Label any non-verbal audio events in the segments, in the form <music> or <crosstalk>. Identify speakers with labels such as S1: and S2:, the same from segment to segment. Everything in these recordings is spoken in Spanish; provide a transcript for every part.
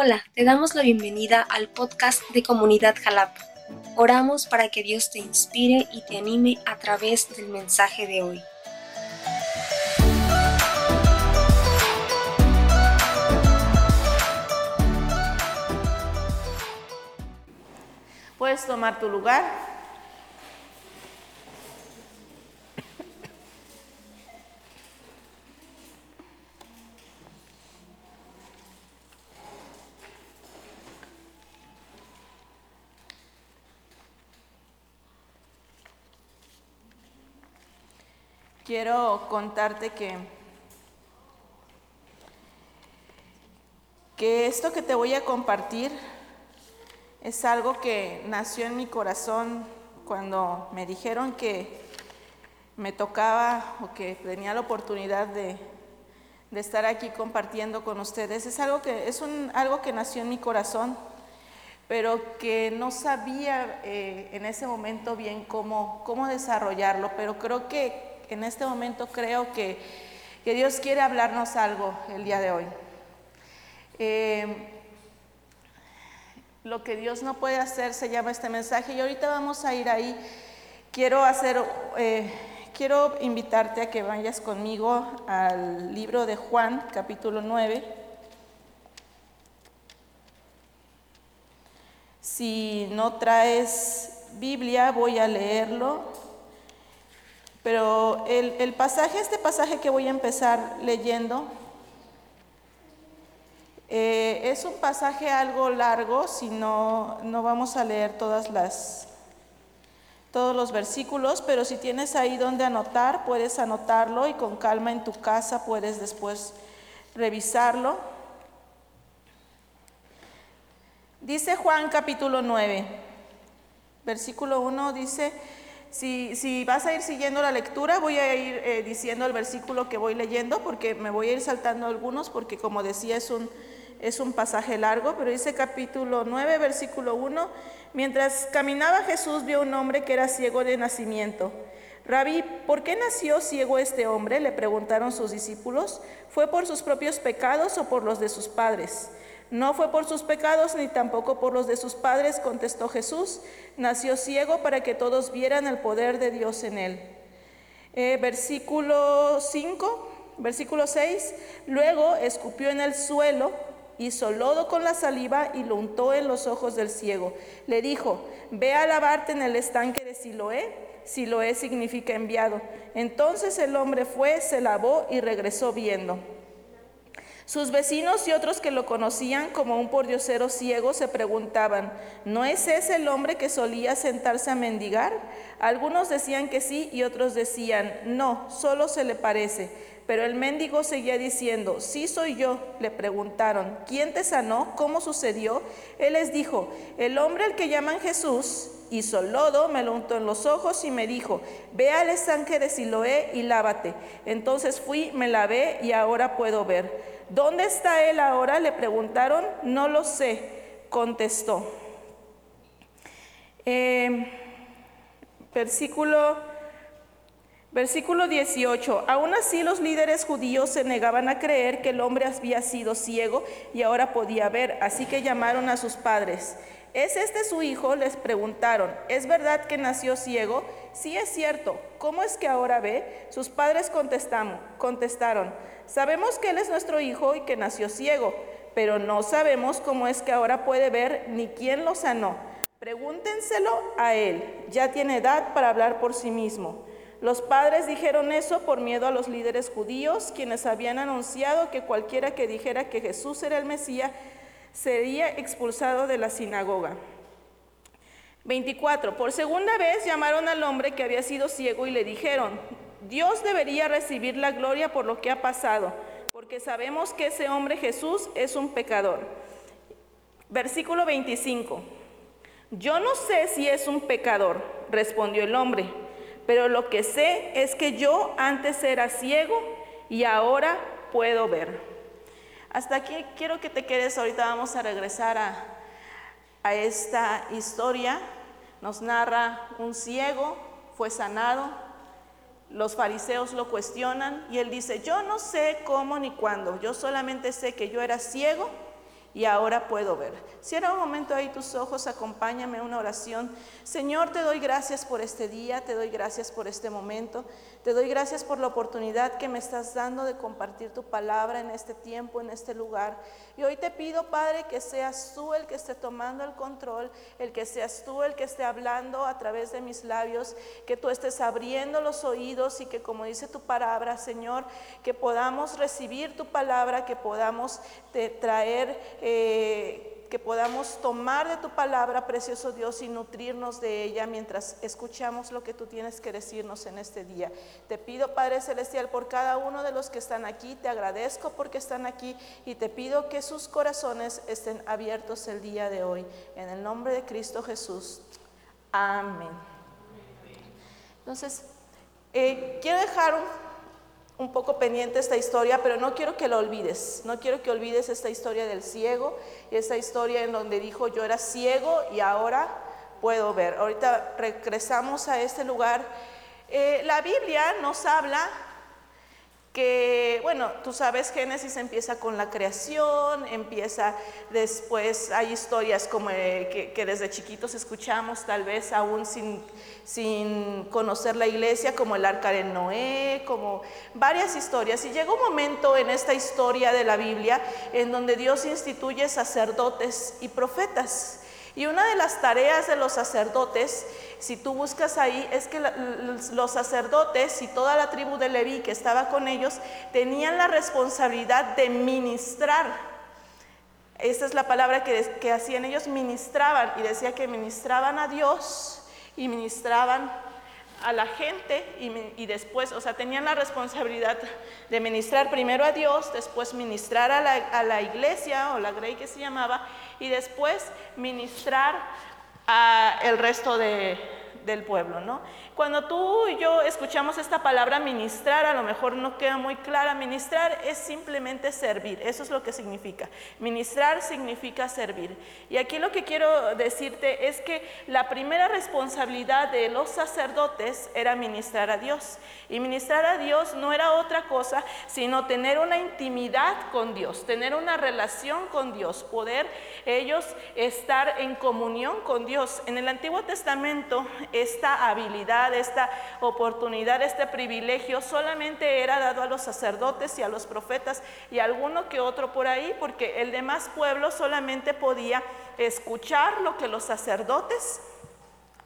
S1: Hola, te damos la bienvenida al podcast de Comunidad Jalapa. Oramos para que Dios te inspire y te anime a través del mensaje de hoy.
S2: Puedes tomar tu lugar. Quiero contarte que, que esto que te voy a compartir es algo que nació en mi corazón cuando me dijeron que me tocaba o que tenía la oportunidad de, estar aquí compartiendo con ustedes. Es algo que, es un, algo que nació en mi corazón, pero que no sabía eh, en ese momento bien cómo, cómo desarrollarlo, pero creo que en este momento creo que, Dios quiere hablarnos algo el día de hoy. Eh, lo que Dios no puede hacer se llama este mensaje y ahorita vamos a ir ahí. Quiero hacer, eh, quiero invitarte a que vayas conmigo al libro de Juan, capítulo 9. Si no traes Biblia, voy a leerlo pero el, pasaje, este pasaje que voy a empezar leyendo, eh, es un pasaje algo largo, si no, no vamos a leer todas las, todos los versículos, pero si tienes ahí donde anotar, puedes anotarlo y con calma en tu casa puedes después revisarlo. Dice Juan capítulo 9, versículo 1 dice, si, vas a ir siguiendo la lectura, voy a ir eh, diciendo el versículo que voy leyendo, porque me voy a ir saltando algunos, porque como decía es un, es un pasaje largo, pero dice capítulo 9, versículo 1, mientras caminaba Jesús vio un hombre que era ciego de nacimiento. Rabí, ¿por qué nació ciego este hombre? Le preguntaron sus discípulos. ¿Fue por sus propios pecados o por los de sus padres? No fue por sus pecados ni tampoco por los de sus padres, contestó Jesús. Nació ciego para que todos vieran el poder de Dios en él. Eh, versículo 5, versículo 6. Luego escupió en el suelo, hizo lodo con la saliva y lo untó en los ojos del ciego. Le dijo, ve a lavarte en el estanque de Siloé. Siloé significa enviado. Entonces el hombre fue, se lavó y regresó viendo. Sus vecinos y otros que lo conocían como un pordiosero ciego se preguntaban, ¿no es ese el hombre que solía sentarse a mendigar? Algunos decían que sí y otros decían, no, solo se le parece. Pero el mendigo seguía diciendo, sí soy yo. Le preguntaron, ¿quién te sanó? ¿Cómo sucedió? Él les dijo, el hombre al que llaman Jesús hizo lodo, me lo untó en los ojos y me dijo, ve al estanque de Siloé y lávate. Entonces fui, me lavé y ahora puedo ver. ¿Dónde está él ahora? Le preguntaron. No lo sé, contestó. Em, versículo, versículo 18. Aún así los líderes judíos se negaban a creer que el hombre había sido ciego y ahora podía ver, así que llamaron a sus padres. ¿Es este su hijo? Les preguntaron. ¿Es verdad que nació ciego? Sí es cierto. ¿Cómo es que ahora ve? Sus padres contestaron. Sabemos que Él es nuestro Hijo y que nació ciego, pero no sabemos cómo es que ahora puede ver ni quién lo sanó. Pregúntenselo a Él, ya tiene edad para hablar por sí mismo. Los padres dijeron eso por miedo a los líderes judíos, quienes habían anunciado que cualquiera que dijera que Jesús era el Mesías sería expulsado de la sinagoga. 24. Por segunda vez llamaron al hombre que había sido ciego y le dijeron, Dios debería recibir la gloria por lo que ha pasado, porque sabemos que ese hombre Jesús es un pecador. Versículo 25. Yo no sé si es un pecador, respondió el hombre, pero lo que sé es que yo antes era ciego y ahora puedo ver. Hasta aquí quiero que te quedes, ahorita vamos a regresar a, a esta historia. Nos narra un ciego, fue sanado, los fariseos lo cuestionan y él dice, yo no sé cómo ni cuándo, yo solamente sé que yo era ciego y ahora puedo ver. Cierra un momento ahí tus ojos, acompáñame a una oración. Señor, te doy gracias por este día, te doy gracias por este momento, te doy gracias por la oportunidad que me estás dando de compartir tu palabra en este tiempo, en este lugar. Y hoy te pido, Padre, que seas tú el que esté tomando el control, el que seas tú el que esté hablando a través de mis labios, que tú estés abriendo los oídos y que como dice tu palabra, Señor, que podamos recibir tu palabra, que podamos traer... Eh, que podamos tomar de tu palabra, precioso Dios, y nutrirnos de ella mientras escuchamos lo que tú tienes que decirnos en este día. Te pido, Padre Celestial, por cada uno de los que están aquí, te agradezco porque están aquí y te pido que sus corazones estén abiertos el día de hoy. En el nombre de Cristo Jesús. Amén. Entonces, eh, quiero dejar un poco pendiente esta historia, pero no quiero que la olvides. No quiero que olvides esta historia del ciego y esta historia en donde dijo yo era ciego y ahora puedo ver. Ahorita regresamos a este lugar. Eh, la Biblia nos habla que, bueno, tú sabes, Génesis empieza con la creación, empieza después, hay historias como eh, que, desde chiquitos escuchamos, tal vez aún sin, sin conocer la iglesia, como el arca de Noé, como varias historias. Y llega un momento en esta historia de la Biblia en donde Dios instituye sacerdotes y profetas. Y una de las tareas de los sacerdotes, si tú buscas ahí, es que los sacerdotes y toda la tribu de Leví que estaba con ellos tenían la responsabilidad de ministrar. Esta es la palabra que, hacían ellos, ministraban. Y decía que ministraban a Dios y ministraban a la gente y, después, o sea, tenían la responsabilidad de ministrar primero a Dios, después ministrar a la, a la iglesia o la grey que se llamaba, y después ministrar a el resto de, del pueblo, ¿no? Cuando tú y yo escuchamos esta palabra ministrar, a lo mejor no queda muy clara. Ministrar es simplemente servir, eso es lo que significa. Ministrar significa servir. Y aquí lo que quiero decirte es que la primera responsabilidad de los sacerdotes era ministrar a Dios. Y ministrar a Dios no era otra cosa sino tener una intimidad con Dios, tener una relación con Dios, poder ellos estar en comunión con Dios. En el Antiguo Testamento esta habilidad, esta oportunidad, este privilegio solamente era dado a los sacerdotes y a los profetas y a alguno que otro por ahí, porque el demás pueblo solamente podía escuchar lo que los sacerdotes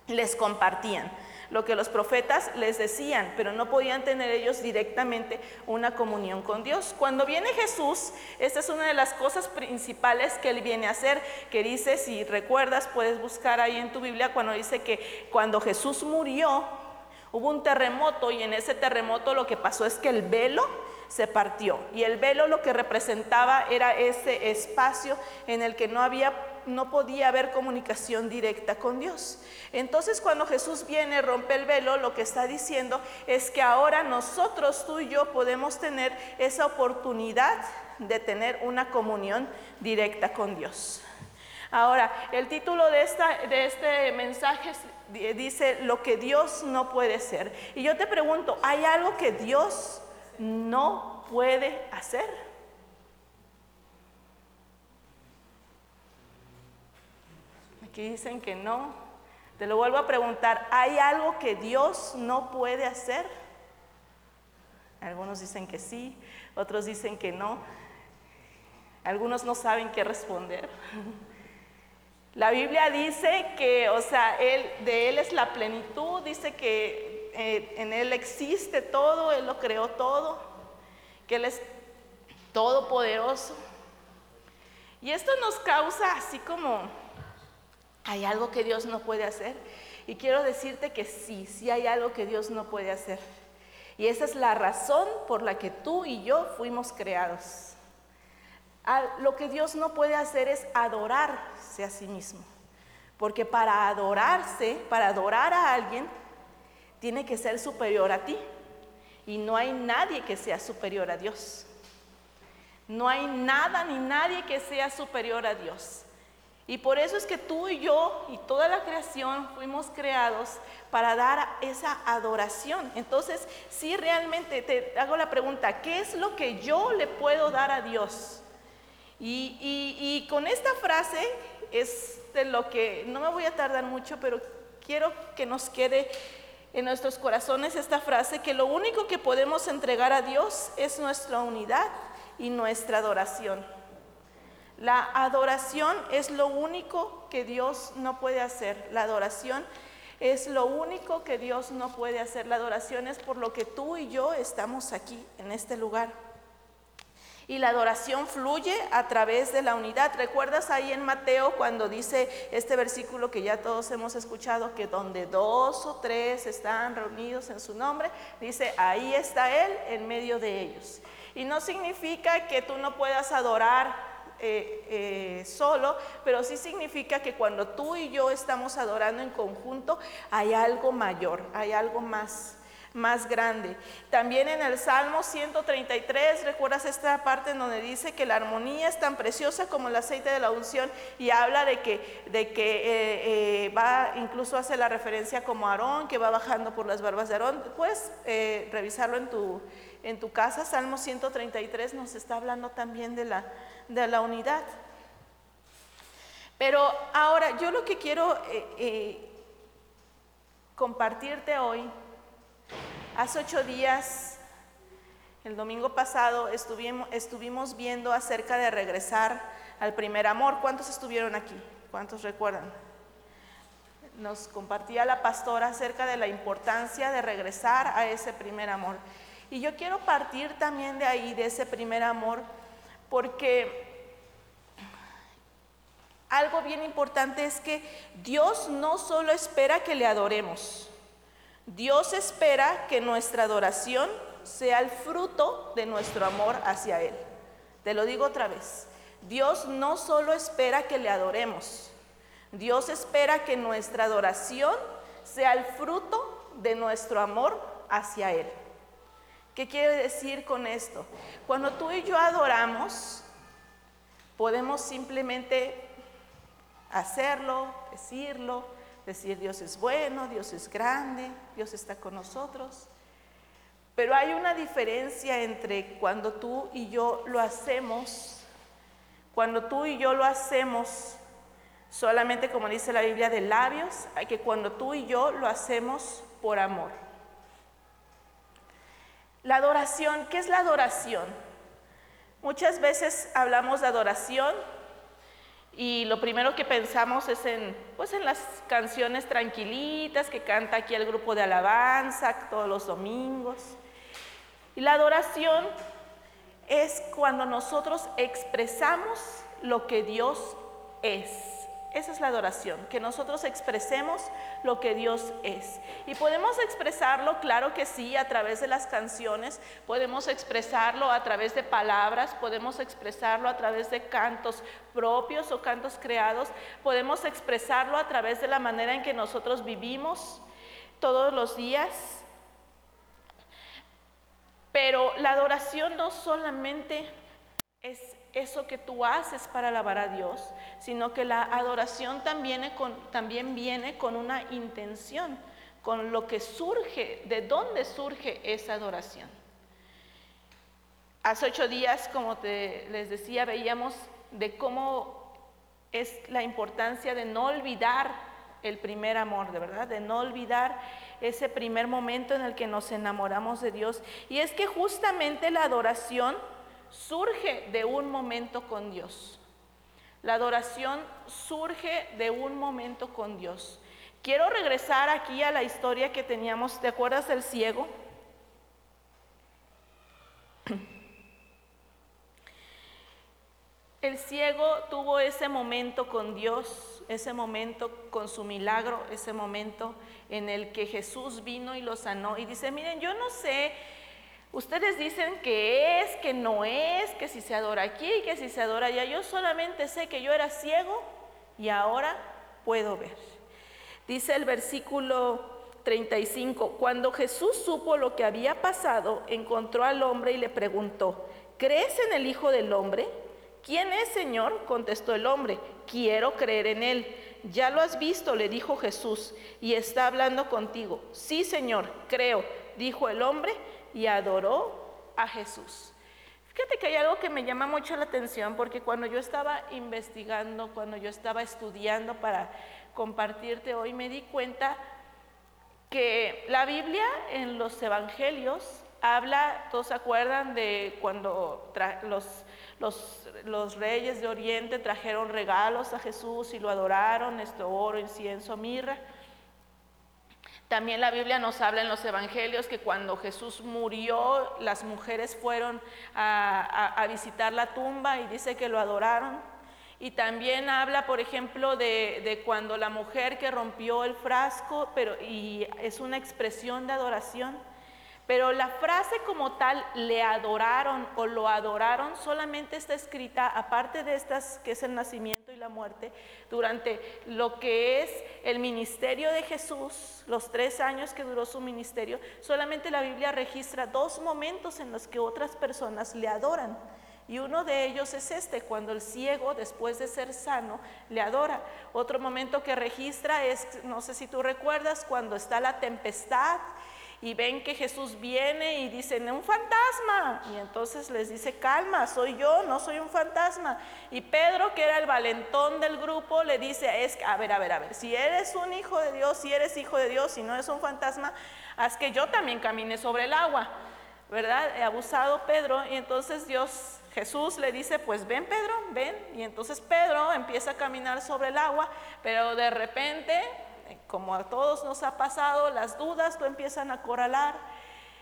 S2: les compartían lo que los profetas les decían, pero no podían tener ellos directamente una comunión con Dios. Cuando viene Jesús, esta es una de las cosas principales que él viene a hacer, que dice, si recuerdas, puedes buscar ahí en tu Biblia cuando dice que cuando Jesús murió, hubo un terremoto y en ese terremoto lo que pasó es que el velo se partió y el velo lo que representaba era ese espacio en el que no había no podía haber comunicación directa con Dios. Entonces cuando Jesús viene, rompe el velo, lo que está diciendo es que ahora nosotros, tú y yo, podemos tener esa oportunidad de tener una comunión directa con Dios. Ahora, el título de, esta, de este mensaje dice lo que Dios no puede ser. Y yo te pregunto, ¿hay algo que Dios no puede hacer? Aquí dicen que no. Te lo vuelvo a preguntar, ¿hay algo que Dios no puede hacer? Algunos dicen que sí, otros dicen que no. Algunos no saben qué responder. La Biblia dice que, o sea, de Él es la plenitud, dice que eh, en Él existe todo, Él lo creó todo, que Él es todopoderoso. Y esto nos causa así como ¿Hay algo que Dios no puede hacer? Y quiero decirte que sí, sí hay algo que Dios no puede hacer. Y esa es la razón por la que tú y yo fuimos creados. Lo que Dios no puede hacer es adorarse a sí mismo. Porque para adorarse, para adorar a alguien, tiene que ser superior a ti. Y no hay nadie que sea superior a Dios. No hay nada ni nadie que sea superior a Dios. Y por eso es que tú y yo y toda la creación fuimos creados para dar esa adoración. Entonces, si realmente te hago la pregunta, ¿qué es lo que yo le puedo dar a Dios? Y, con esta frase es de lo que no me voy a tardar mucho, pero quiero que nos quede en nuestros corazones esta frase, que lo único que podemos entregar a Dios es nuestra unidad y nuestra adoración. La adoración es lo único que Dios no puede hacer. La adoración es lo único que Dios no puede hacer. La adoración es por lo que tú y yo estamos aquí, en este lugar. Y la adoración fluye a través de la unidad. ¿Recuerdas ahí en Mateo cuando dice este versículo que ya todos hemos escuchado, que donde dos o tres están reunidos en su nombre, dice, ahí está Él en medio de ellos. Y no significa que tú no puedas adorar eh, eh, solo, pero sí significa que cuando tú y yo estamos adorando en conjunto, hay algo mayor, hay algo más más grande. También en el Salmo 133, recuerdas esta parte en donde dice que la armonía es tan preciosa como el aceite de la unción y habla de que, de que eh, va, incluso hace la referencia como Aarón, que va bajando por las barbas de Aarón. Puedes revisarlo en tu, en tu casa, Salmo 133 nos está hablando también de la, de la unidad. Pero ahora, yo lo que quiero eh, eh, compartirte hoy, hace ocho días, el domingo pasado, estuvimos, viendo acerca de regresar al primer amor. ¿Cuántos estuvieron aquí? ¿Cuántos recuerdan? Nos compartía la pastora acerca de la importancia de regresar a ese primer amor. Y yo quiero partir también de ahí, de ese primer amor, porque algo bien importante es que Dios no solo espera que le adoremos, Dios espera que nuestra adoración sea el fruto de nuestro amor hacia Él. Te lo digo otra vez, Dios no solo espera que le adoremos, Dios espera que nuestra adoración sea el fruto de nuestro amor hacia Él. ¿Qué quiere decir con esto? Cuando tú y yo adoramos, podemos simplemente hacerlo, decirlo, decir Dios es bueno, Dios es grande, Dios está con nosotros. Pero hay una diferencia entre cuando tú y yo lo hacemos, cuando tú y yo lo hacemos solamente como dice la Biblia de labios, que cuando tú y yo lo hacemos por amor. La adoración, ¿qué es la adoración? Muchas veces hablamos de adoración y lo primero que pensamos es en, pues en las canciones tranquilitas que canta aquí el grupo de alabanza todos los domingos. Y la adoración es cuando nosotros expresamos lo que Dios es. Esa es la adoración, que nosotros expresemos lo que Dios es. Y podemos expresarlo, claro que sí, a través de las canciones, podemos expresarlo a través de palabras, podemos expresarlo a través de cantos propios o cantos creados, podemos expresarlo a través de la manera en que nosotros vivimos todos los días. Pero la adoración no solamente es eso que tú haces para alabar a Dios, sino que la adoración también viene con, también viene con una intención, con lo que surge, de dónde surge esa adoración. Hace ocho días, como te, les decía, veíamos de cómo es la importancia de no olvidar el primer amor, de verdad, de no olvidar ese primer momento en el que nos enamoramos de Dios. Y es que justamente la adoración surge de un momento con Dios. La adoración surge de un momento con Dios. Quiero regresar aquí a la historia que teníamos, ¿te acuerdas del ciego? <clears throat> El ciego tuvo ese momento con Dios, ese momento con su milagro, ese momento en el que Jesús vino y lo sanó. Y dice, miren, yo no sé Ustedes dicen que es, que no es, que si se adora aquí, que si se adora allá. Yo solamente sé que yo era ciego y ahora puedo ver. Dice el versículo 35, cuando Jesús supo lo que había pasado, encontró al hombre y le preguntó, ¿crees en el Hijo del Hombre? ¿Quién es, Señor? contestó el hombre, quiero creer en él. Ya lo has visto, le dijo Jesús, y está hablando contigo. Sí, Señor, creo, dijo el hombre y adoró a Jesús. Fíjate que hay algo que me llama mucho la atención porque cuando yo estaba investigando, cuando yo estaba estudiando para compartirte hoy, me di cuenta que la Biblia en los evangelios habla, todos se acuerdan de cuando los, reyes de Oriente trajeron regalos a Jesús y lo adoraron, este oro, incienso, mirra. También la Biblia nos habla en los evangelios que cuando Jesús murió, las mujeres fueron a, visitar la tumba y dice que lo adoraron. Y también habla, por ejemplo, de, de, cuando la mujer que rompió el frasco, pero y es una expresión de adoración. Pero la frase como tal, le adoraron o lo adoraron, solamente está escrita, aparte de estas que es el nacimiento la muerte, durante lo que es el ministerio de Jesús, los tres años que duró su ministerio, solamente la Biblia registra dos momentos en los que otras personas le adoran. Y uno de ellos es este, cuando el ciego, después de ser sano, le adora. Otro momento que registra es, no sé si tú recuerdas, cuando está la tempestad y ven que Jesús viene y dicen, un fantasma. Y entonces les dice, calma, soy yo, no soy un fantasma. Y Pedro, que era el valentón del grupo, le dice, es, a ver, a ver, a ver, si eres un hijo de Dios, si eres hijo de Dios, si no eres un fantasma, haz que yo también camine sobre el agua. ¿Verdad? He abusado Pedro y entonces Dios, Jesús le dice, pues ven Pedro, ven. Y entonces Pedro empieza a caminar sobre el agua, pero de repente como a todos nos ha pasado, las dudas lo empiezan a corralar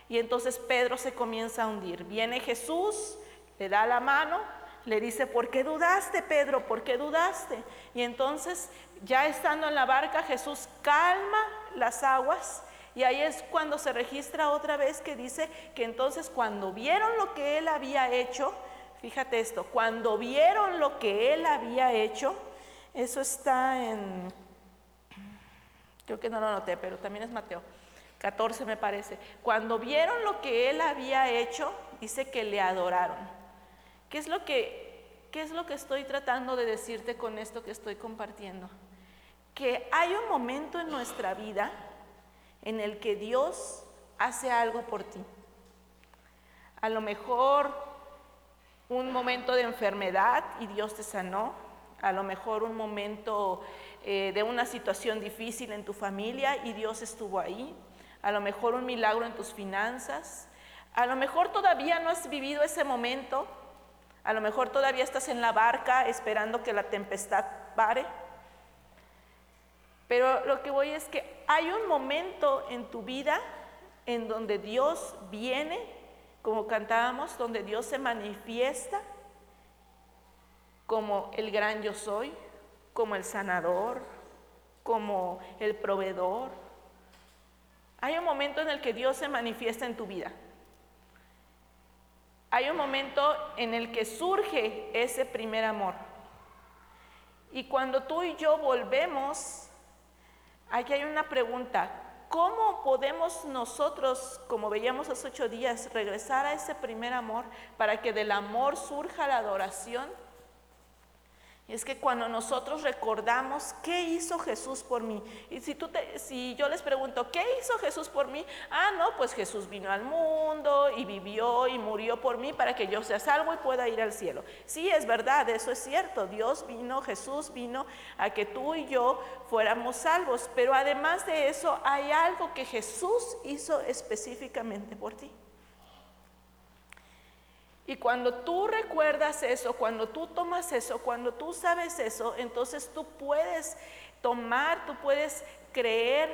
S2: y entonces Pedro se comienza a hundir. Viene Jesús, le da la mano, le dice, ¿por qué dudaste, Pedro? ¿Por qué dudaste? Y entonces, ya estando en la barca, Jesús calma las aguas y ahí es cuando se registra otra vez que dice que entonces cuando vieron lo que él había hecho, fíjate esto, cuando vieron lo que él había hecho, eso está en Creo que no lo anoté, pero también es Mateo 14 me parece. Cuando vieron lo que él había hecho, dice que le adoraron. ¿Qué es lo que, qué es lo que estoy tratando de decirte con esto que estoy compartiendo? Que hay un momento en nuestra vida en el que Dios hace algo por ti. A lo mejor un momento de enfermedad y Dios te sanó. A lo mejor un momento eh, de una situación difícil en tu familia y Dios estuvo ahí. A lo mejor un milagro en tus finanzas. A lo mejor todavía no has vivido ese momento. A lo mejor todavía estás en la barca esperando que la tempestad pare. Pero lo que voy es que hay un momento en tu vida en donde Dios viene, como cantábamos, donde Dios se manifiesta como el gran yo soy, como el sanador, como el proveedor. Hay un momento en el que Dios se manifiesta en tu vida. Hay un momento en el que surge ese primer amor. Y cuando tú y yo volvemos, aquí hay una pregunta. ¿Cómo podemos nosotros, como veíamos hace ocho días, regresar a ese primer amor para que del amor surja la adoración? Es que cuando nosotros recordamos qué hizo Jesús por mí, y si, tú si yo les pregunto, ¿qué hizo Jesús por mí? Ah, no, pues Jesús vino al mundo y vivió y murió por mí para que yo sea salvo y pueda ir al cielo. Sí, es verdad, eso es cierto. Dios vino, Jesús vino a que tú y yo fuéramos salvos, pero además de eso hay algo que Jesús hizo específicamente por ti. Y cuando tú recuerdas eso, cuando tú tomas eso, cuando tú sabes eso, entonces tú puedes tomar, tú puedes creer,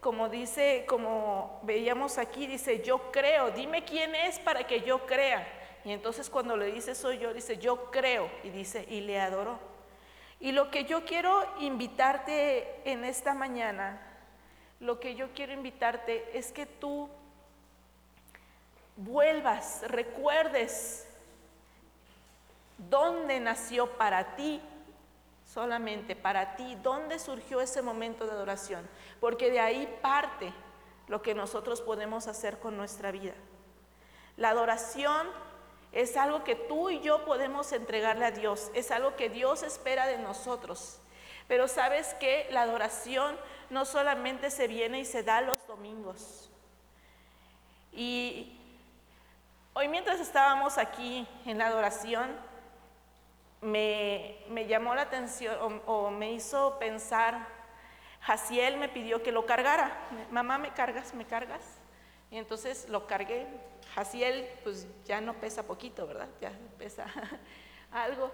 S2: como dice, como veíamos aquí, dice, yo creo, dime quién es para que yo crea. Y entonces cuando le dice soy yo, dice, yo creo, y dice, y le adoró. Y lo que yo quiero invitarte en esta mañana, lo que yo quiero invitarte es que tú vuelvas, recuerdes dónde nació para ti, solamente para ti, dónde surgió ese momento de adoración, porque de ahí parte lo que nosotros podemos hacer con nuestra vida. La adoración es algo que tú y yo podemos entregarle a Dios, es algo que Dios espera de nosotros. Pero sabes que la adoración no solamente se viene y se da los domingos. Y Hoy mientras estábamos aquí en la adoración, me, llamó la atención o, me hizo pensar, Jaciel me pidió que lo cargara, mamá me cargas, me cargas, y entonces lo cargué. Jaciel pues ya no pesa poquito, ¿verdad? Ya pesa <laughs> algo.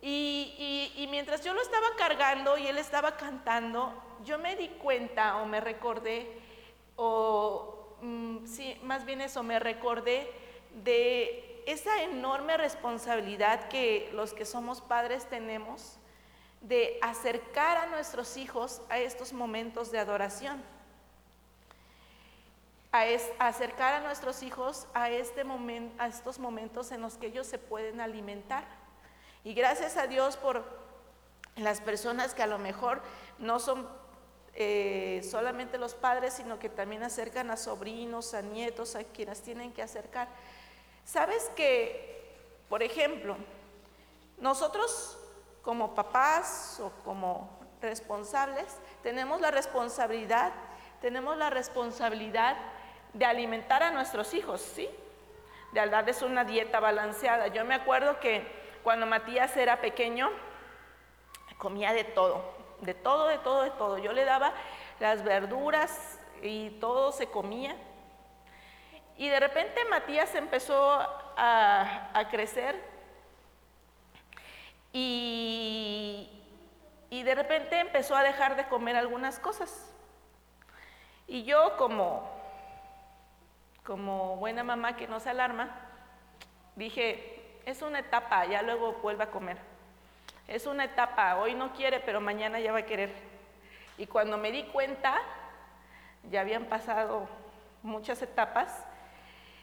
S2: Y, mientras yo lo estaba cargando y él estaba cantando, yo me di cuenta o me recordé, o mm, sí, más bien eso, me recordé de esa enorme responsabilidad que los que somos padres tenemos de acercar a nuestros hijos a estos momentos de adoración. A, acercar a nuestros hijos a, este momento, a estos momentos en los que ellos se pueden alimentar. Y gracias a Dios por las personas que a lo mejor no son eh, solamente los padres, sino que también acercan a sobrinos, a nietos, a quienes tienen que acercar. Sabes que, por ejemplo, nosotros como papás o como responsables tenemos la responsabilidad, tenemos la responsabilidad de alimentar a nuestros hijos, ¿sí? De darles una dieta balanceada. Yo me acuerdo que cuando Matías era pequeño, comía de todo, de todo, de todo, de todo. Yo le daba las verduras y todo se comía. Y de repente Matías empezó a, crecer y, y de repente empezó a dejar de comer algunas cosas. Y yo como, como buena mamá que no se alarma, dije, es una etapa, ya luego vuelve a comer. Es una etapa, hoy no quiere, pero mañana ya va a querer. Y cuando me di cuenta, ya habían pasado muchas etapas,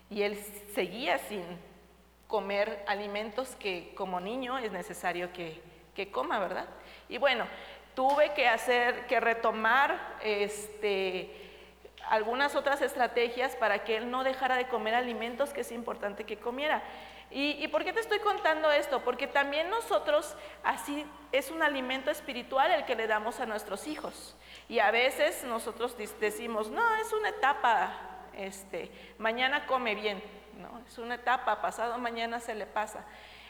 S2: y él seguía sin comer alimentos que como niño es necesario que, coma, ¿verdad? Y bueno, tuve que hacer, que retomar este, algunas otras estrategias para que él no dejara de comer alimentos que es importante que comiera. ¿Y, ¿Y, por qué te estoy contando esto? Porque también nosotros, así es un alimento espiritual el que le damos a nuestros hijos. Y a veces nosotros decimos, no, es una etapa este, mañana come bien, ¿no? Es una etapa, pasado mañana se le pasa.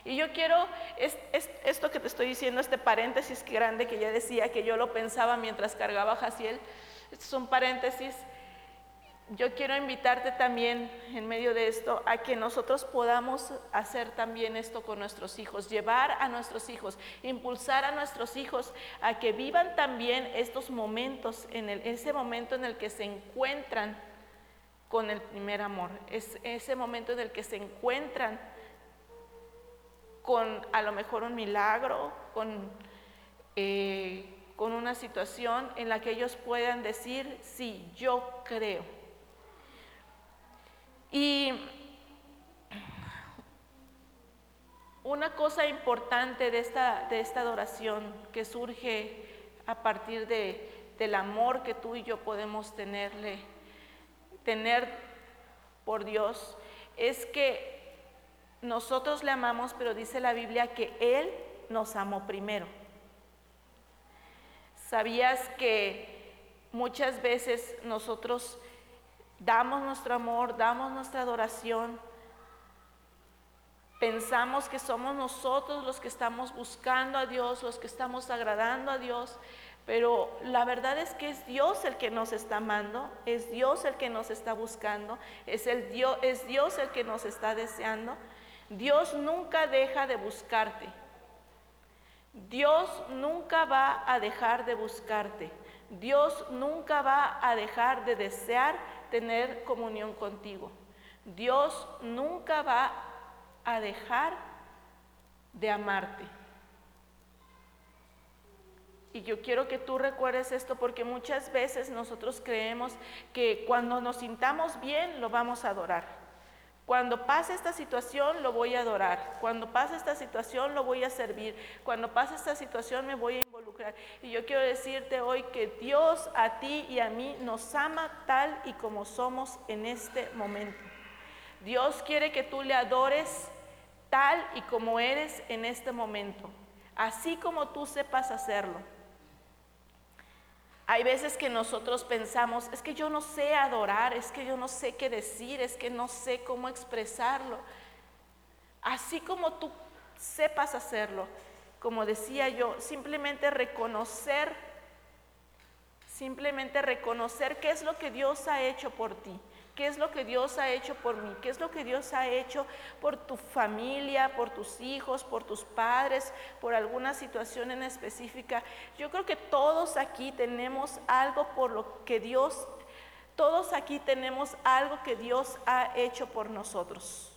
S2: Y yo quiero, es, esto que te estoy diciendo, este paréntesis grande que ya decía que yo lo pensaba mientras cargaba Jaciel, es un paréntesis. Yo quiero invitarte también en medio de esto a que nosotros podamos hacer también esto con nuestros hijos, llevar a nuestros hijos, impulsar a nuestros hijos a que vivan también estos momentos, en ese momento en el que se encuentran con el primer amor. Es ese momento en el que se encuentran con a lo mejor un milagro, con, eh, con una situación en la que ellos puedan decir, sí, yo creo. Y una cosa importante de esta, de esta adoración que surge a partir de, del amor que tú y yo podemos tenerle tener por Dios es que nosotros le amamos, pero dice la Biblia que Él nos amó primero. ¿Sabías que muchas veces nosotros damos nuestro amor, damos nuestra adoración, pensamos que somos nosotros los que estamos buscando a Dios, los que estamos agradando a Dios, pero la verdad es que es Dios el que nos está amando, es Dios el que nos está buscando, es, el Dios, es Dios el que nos está deseando. Dios nunca deja de buscarte. Dios nunca va a dejar de buscarte. Dios nunca va a dejar de desear tener comunión contigo. Dios nunca va a dejar de amarte. Y yo quiero que tú recuerdes esto porque muchas veces nosotros creemos que cuando nos sintamos bien lo vamos a adorar. Cuando pase esta situación lo voy a adorar. Cuando pase esta situación lo voy a servir. Cuando pase esta situación me voy a involucrar. Y yo quiero decirte hoy que Dios a ti y a mí nos ama tal y como somos en este momento. Dios quiere que tú le adores tal y como eres en este momento. Así como tú sepas hacerlo. Hay veces que nosotros pensamos, es que yo no sé adorar, es que yo no sé qué decir, es que no sé cómo expresarlo. Así como tú sepas hacerlo, como decía yo, simplemente reconocer, simplemente reconocer qué es lo que Dios ha hecho por ti qué es lo que Dios ha hecho por mí, qué es lo que Dios ha hecho por tu familia, por tus hijos, por tus padres, por alguna situación en específica. Yo creo que todos aquí tenemos algo por lo que Dios, todos aquí tenemos algo que Dios ha hecho por nosotros.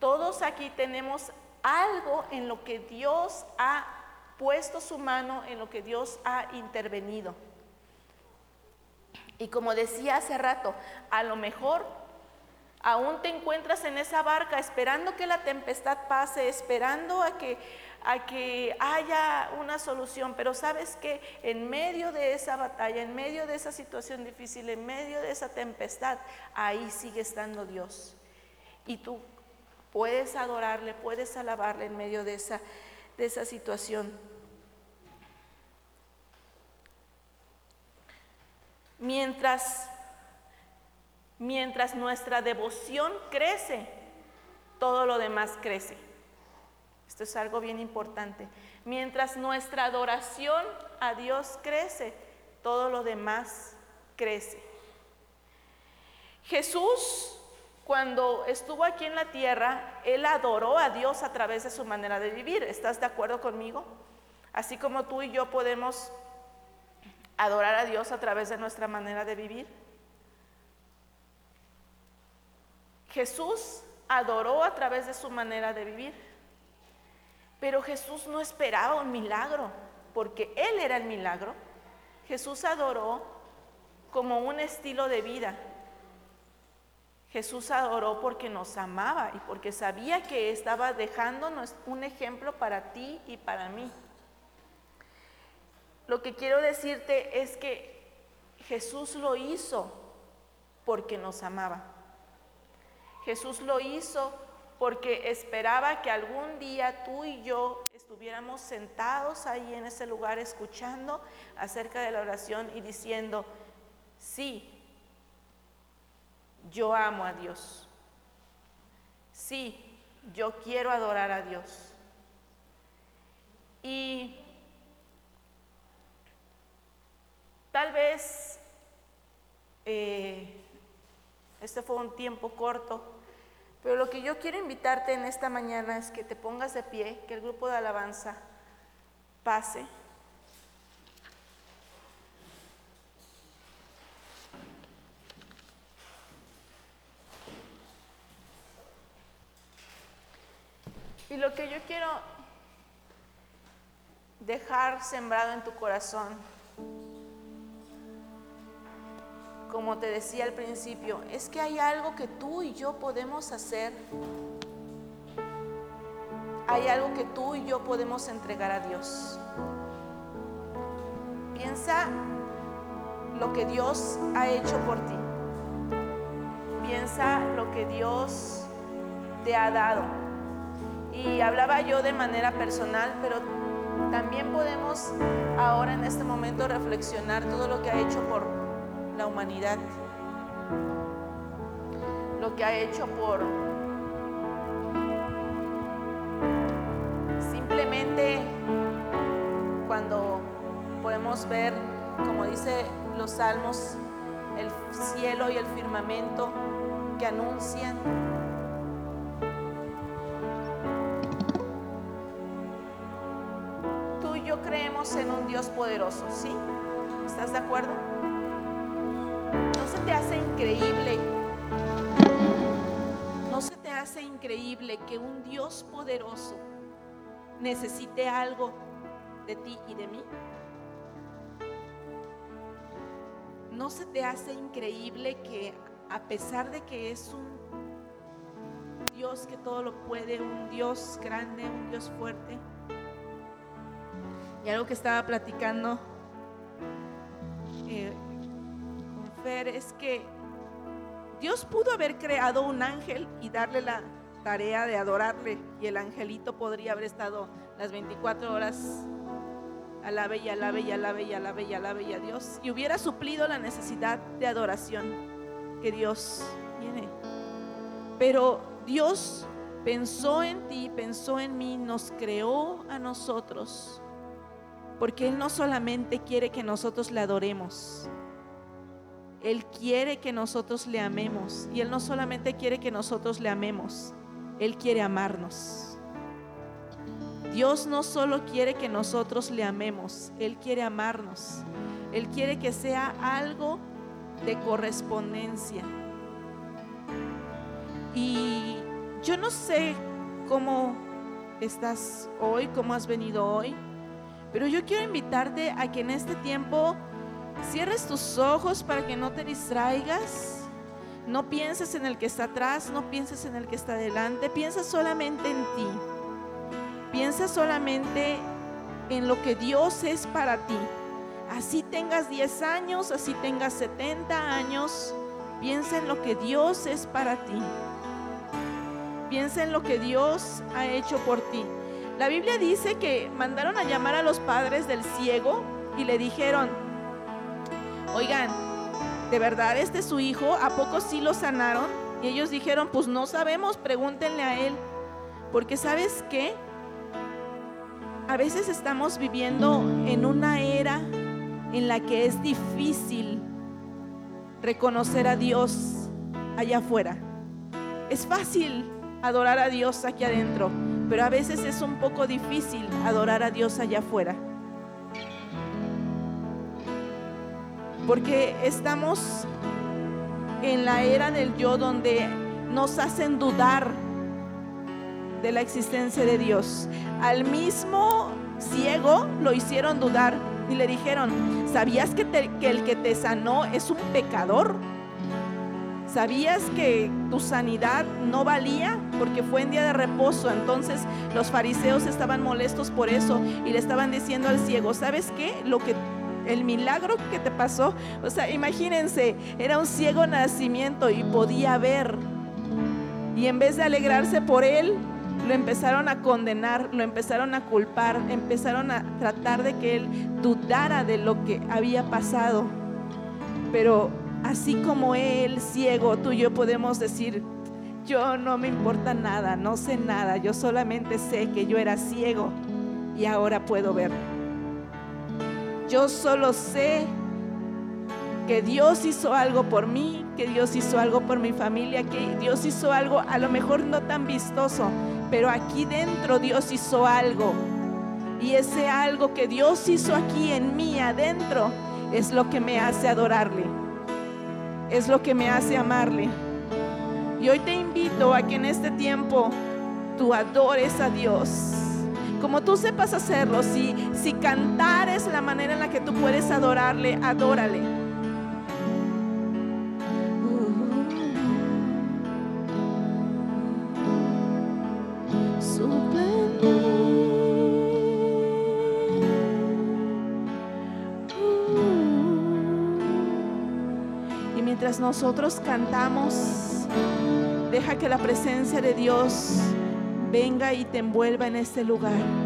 S2: Todos aquí tenemos algo en lo que Dios ha puesto su mano, en lo que Dios ha intervenido. Y como decía hace rato, a lo mejor aún te encuentras en esa barca esperando que la tempestad pase, esperando a que, a que haya una solución, pero sabes que en medio de esa batalla, en medio de esa situación difícil, en medio de esa tempestad, ahí sigue estando Dios. Y tú puedes adorarle, puedes alabarle en medio de esa, de esa situación. Mientras, mientras nuestra devoción crece, todo lo demás crece. Esto es algo bien importante. Mientras nuestra adoración a Dios crece, todo lo demás crece. Jesús, cuando estuvo aquí en la tierra, Él adoró a Dios a través de su manera de vivir. ¿Estás de acuerdo conmigo? Así como tú y yo podemos adorar a Dios a través de nuestra manera de vivir. Jesús adoró a través de su manera de vivir, pero Jesús no esperaba un milagro, porque Él era el milagro. Jesús adoró como un estilo de vida. Jesús adoró porque nos amaba y porque sabía que estaba dejándonos un ejemplo para ti y para mí. Lo que quiero decirte es que Jesús lo hizo porque nos amaba. Jesús lo hizo porque esperaba que algún día tú y yo estuviéramos sentados ahí en ese lugar escuchando acerca de la oración y diciendo, sí, yo amo a Dios. Sí, yo quiero adorar a Dios. Y Tal vez eh, este fue un tiempo corto, pero lo que yo quiero invitarte en esta mañana es que te pongas de pie, que el grupo de alabanza pase. Y lo que yo quiero dejar sembrado en tu corazón como te decía al principio, es que hay algo que tú y yo podemos hacer. Hay algo que tú y yo podemos entregar a Dios. Piensa lo que Dios ha hecho por ti. Piensa lo que Dios te ha dado. Y hablaba yo de manera personal, pero también podemos ahora en este momento reflexionar todo lo que ha hecho por la humanidad, lo que ha hecho por simplemente cuando podemos ver, como dice los salmos, el cielo y el firmamento que anuncian Tú y yo creemos en un Dios poderoso, ¿sí? ¿Estás de acuerdo? Te hace increíble? ¿No se te hace increíble que un Dios poderoso necesite algo de ti y de mí? ¿No se te hace increíble que a pesar de que es un Dios que todo lo puede, un Dios grande, un Dios fuerte? Y algo que estaba platicando eh, es que Dios pudo haber creado un ángel y darle la tarea de adorarle y el angelito podría haber estado las 24 horas alabe y alabe y alabe y alabe y alabe y a Dios. Y hubiera suplido la necesidad de adoración que Dios tiene. Pero Dios pensó en ti, pensó en mí, nos creó a nosotros. Porque Él no solamente quiere que nosotros le adoremos, Él quiere que nosotros le amemos. Y Él no solamente quiere que nosotros le amemos, Él quiere amarnos. Dios no solo quiere que nosotros le amemos, Él quiere amarnos. Él quiere que sea algo de correspondencia. Y yo no sé cómo estás hoy, cómo has venido hoy, pero yo quiero invitarte a que en este tiempo cierres tus ojos para que no te distraigas. No pienses en el que está atrás, no pienses en el que está delante, piensa solamente en ti. Piensa solamente en lo que Dios es para ti. Así tengas 10 años, así tengas 70 años, piensa en lo que Dios es para ti. Piensa en lo que Dios ha hecho por ti. La Biblia dice que mandaron a llamar a los padres del ciego y le dijeron, oigan, ¿de verdad este es su hijo? ¿A poco sí lo sanaron? Y ellos dijeron, pues no sabemos, pregúntenle a él. Porque sabes qué? A veces estamos viviendo en una era en la que es difícil reconocer a Dios allá afuera. Es fácil adorar a Dios aquí adentro, pero a veces es un poco difícil adorar a Dios allá afuera. Porque estamos en la era del yo donde nos hacen dudar de la existencia de Dios. Al mismo ciego lo hicieron dudar y le dijeron, ¿sabías que, el que te sanó es un pecador? ¿Sabías que tu sanidad no valía porque fue en día de reposo? Entonces los fariseos estaban molestos por eso y le estaban diciendo al ciego, ¿sabes qué? Lo que el milagro que te pasó, o sea, imagínense, era un ciego nacimiento y podía ver. Y en vez de alegrarse por él, lo empezaron a condenar, lo empezaron a culpar, empezaron a tratar de que él dudara de lo que había pasado. Pero así como él, ciego, tú y yo podemos decir, yo no me importa nada, no sé nada, yo solamente sé que yo era ciego y ahora puedo ver. Yo solo sé que Dios hizo algo por mí, que Dios hizo algo por mi familia, que Dios hizo algo a lo mejor no tan vistoso, pero aquí dentro Dios hizo algo. Y ese algo que Dios hizo aquí en mí adentro es lo que me hace adorarle es lo que me hace amarle. Y hoy te invito a que en este tiempo tú adores a Dios. Como tú sepas hacerlo, si, si cantar es la manera en la que tú puedes adorarle, adórale. nosotros cantamos, deja que la presencia de Dios venga y te envuelva en este lugar.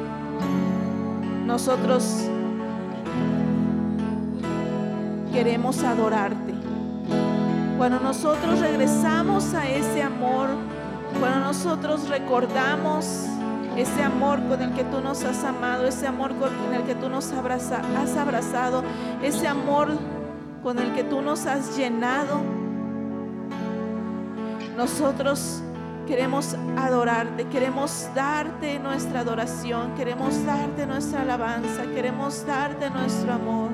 S2: nosotros queremos adorarte. Cuando nosotros regresamos a ese amor, cuando nosotros recordamos ese amor con el que tú nos has amado, ese amor con el que tú nos has abrazado, ese amor con el que tú nos has llenado, nosotros queremos adorarte, queremos darte nuestra adoración, queremos darte nuestra alabanza, queremos darte nuestro amor.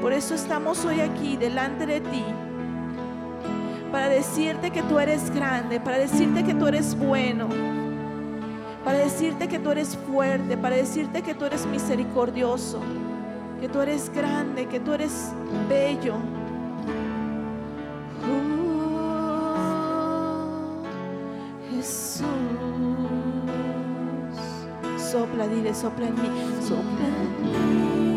S2: Por eso estamos hoy aquí delante de ti, para decirte que tú eres grande, para decirte que tú eres bueno, para decirte que tú eres fuerte, para decirte que tú eres misericordioso, que tú eres grande, que tú eres bello. Sopla, dile, sopla en mí, sopla en mí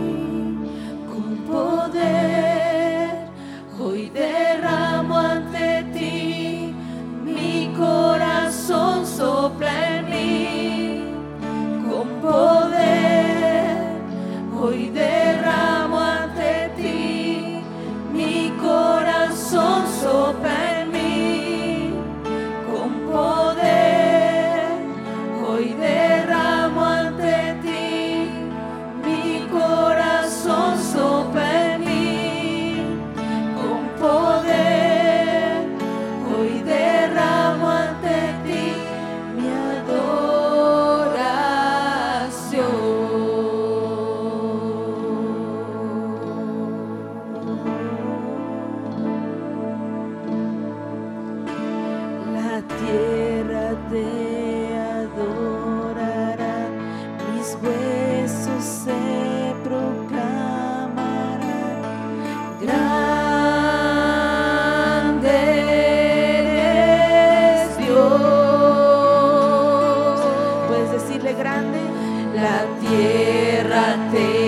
S2: La tierra te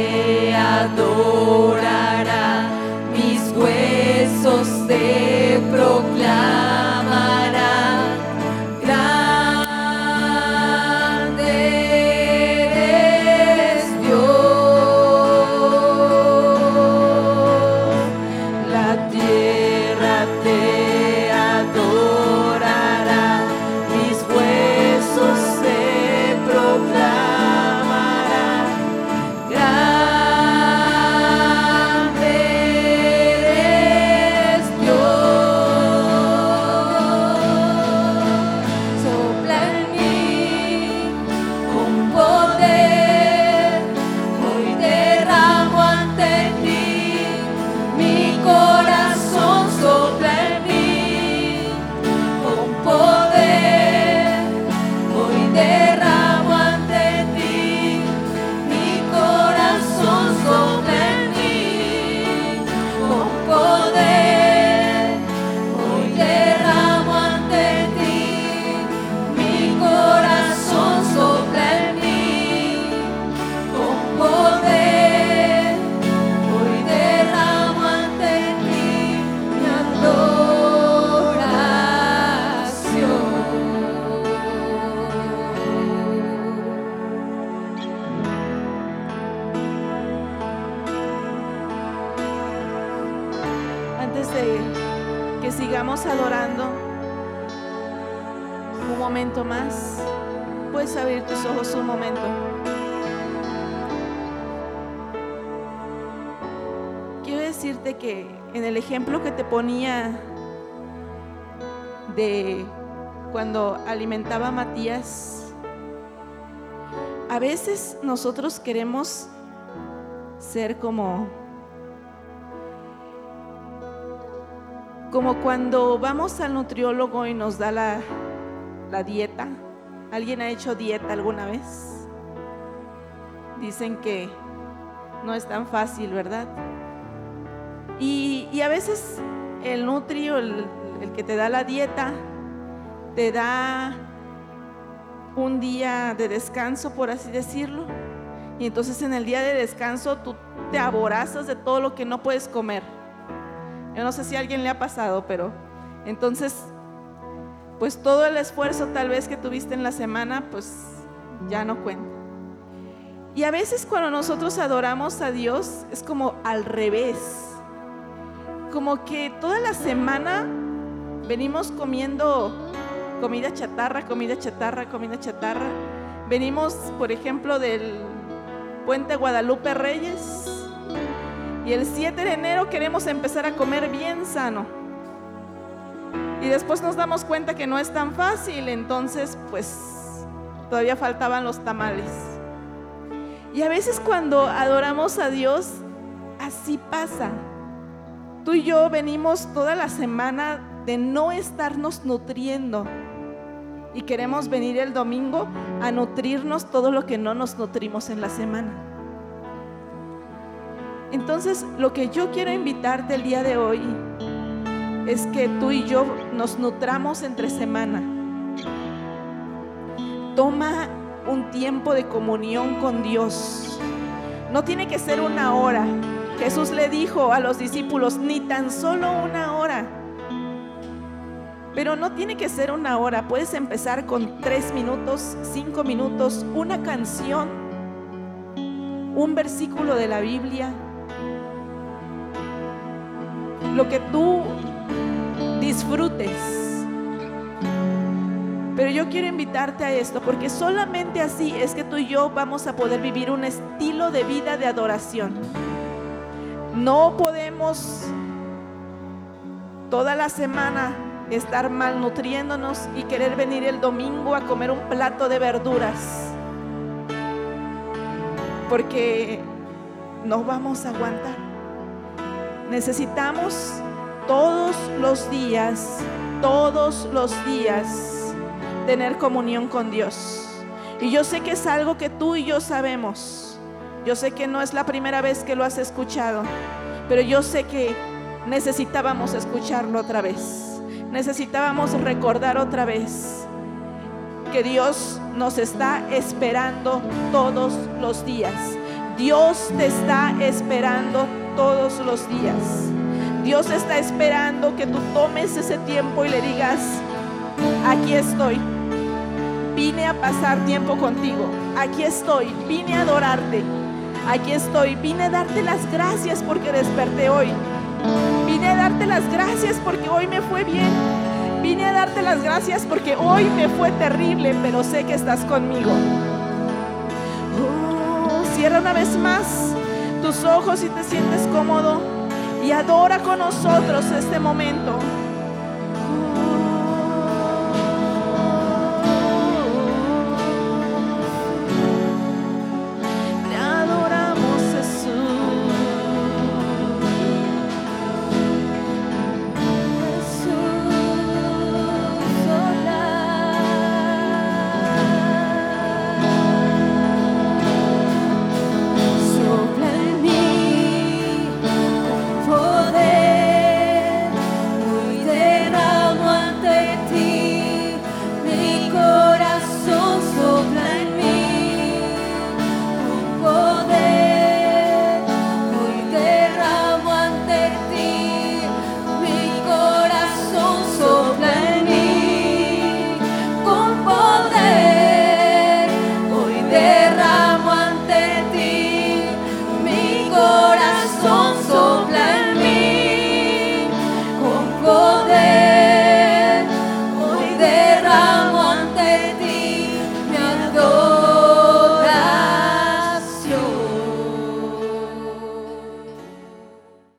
S2: que en el ejemplo que te ponía de cuando alimentaba a Matías, a veces nosotros queremos ser como como cuando vamos al nutriólogo y nos da la, la dieta. ¿Alguien ha hecho dieta alguna vez? Dicen que no es tan fácil, ¿verdad? Y, a veces el nutrio, el, el que te da la dieta, te da un día de descanso, por así decirlo. Y entonces en el día de descanso tú te aborazas de todo lo que no puedes comer. Yo no sé si a alguien le ha pasado, pero entonces pues todo el esfuerzo tal vez que tuviste en la semana, pues ya no cuenta. Y a veces cuando nosotros adoramos a Dios es como al revés. Como que toda la semana venimos comiendo comida chatarra, comida chatarra, comida chatarra. Venimos, por ejemplo, del puente Guadalupe Reyes y el 7 de enero queremos empezar a comer bien sano. Y después nos damos cuenta que no es tan fácil, entonces pues todavía faltaban los tamales. Y a veces cuando adoramos a Dios, así pasa. Tú y yo venimos toda la semana de no estarnos nutriendo. Y queremos venir el domingo a nutrirnos todo lo que no nos nutrimos en la semana. Entonces, lo que yo quiero invitarte el día de hoy es que tú y yo nos nutramos entre semana. Toma un tiempo de comunión con Dios. No tiene que ser una hora. Jesús le dijo a los discípulos, ni tan solo una hora. Pero no tiene que ser una hora. Puedes empezar con tres minutos, cinco minutos, una canción, un versículo de la Biblia. Lo que tú disfrutes. Pero yo quiero invitarte a esto, porque solamente así es que tú y yo vamos a poder vivir un estilo de vida de adoración. No podemos toda la semana estar malnutriéndonos y querer venir el domingo a comer un plato de verduras. Porque no vamos a aguantar. Necesitamos todos los días, todos los días, tener comunión con Dios. Y yo sé que es algo que tú y yo sabemos. Yo sé que no es la primera vez que lo has escuchado, pero yo sé que necesitábamos escucharlo otra vez. Necesitábamos recordar otra vez que Dios nos está esperando todos los días. Dios te está esperando todos los días. Dios está esperando que tú tomes ese tiempo y le digas, aquí estoy. Vine a pasar tiempo contigo. Aquí estoy. Vine a adorarte. Aquí estoy. Vine a darte las gracias porque desperté hoy. Vine a darte las gracias porque hoy me fue bien. Vine a darte las gracias porque hoy me fue terrible, pero sé que estás conmigo. Oh, cierra una vez más tus ojos y te sientes cómodo y adora con nosotros este momento.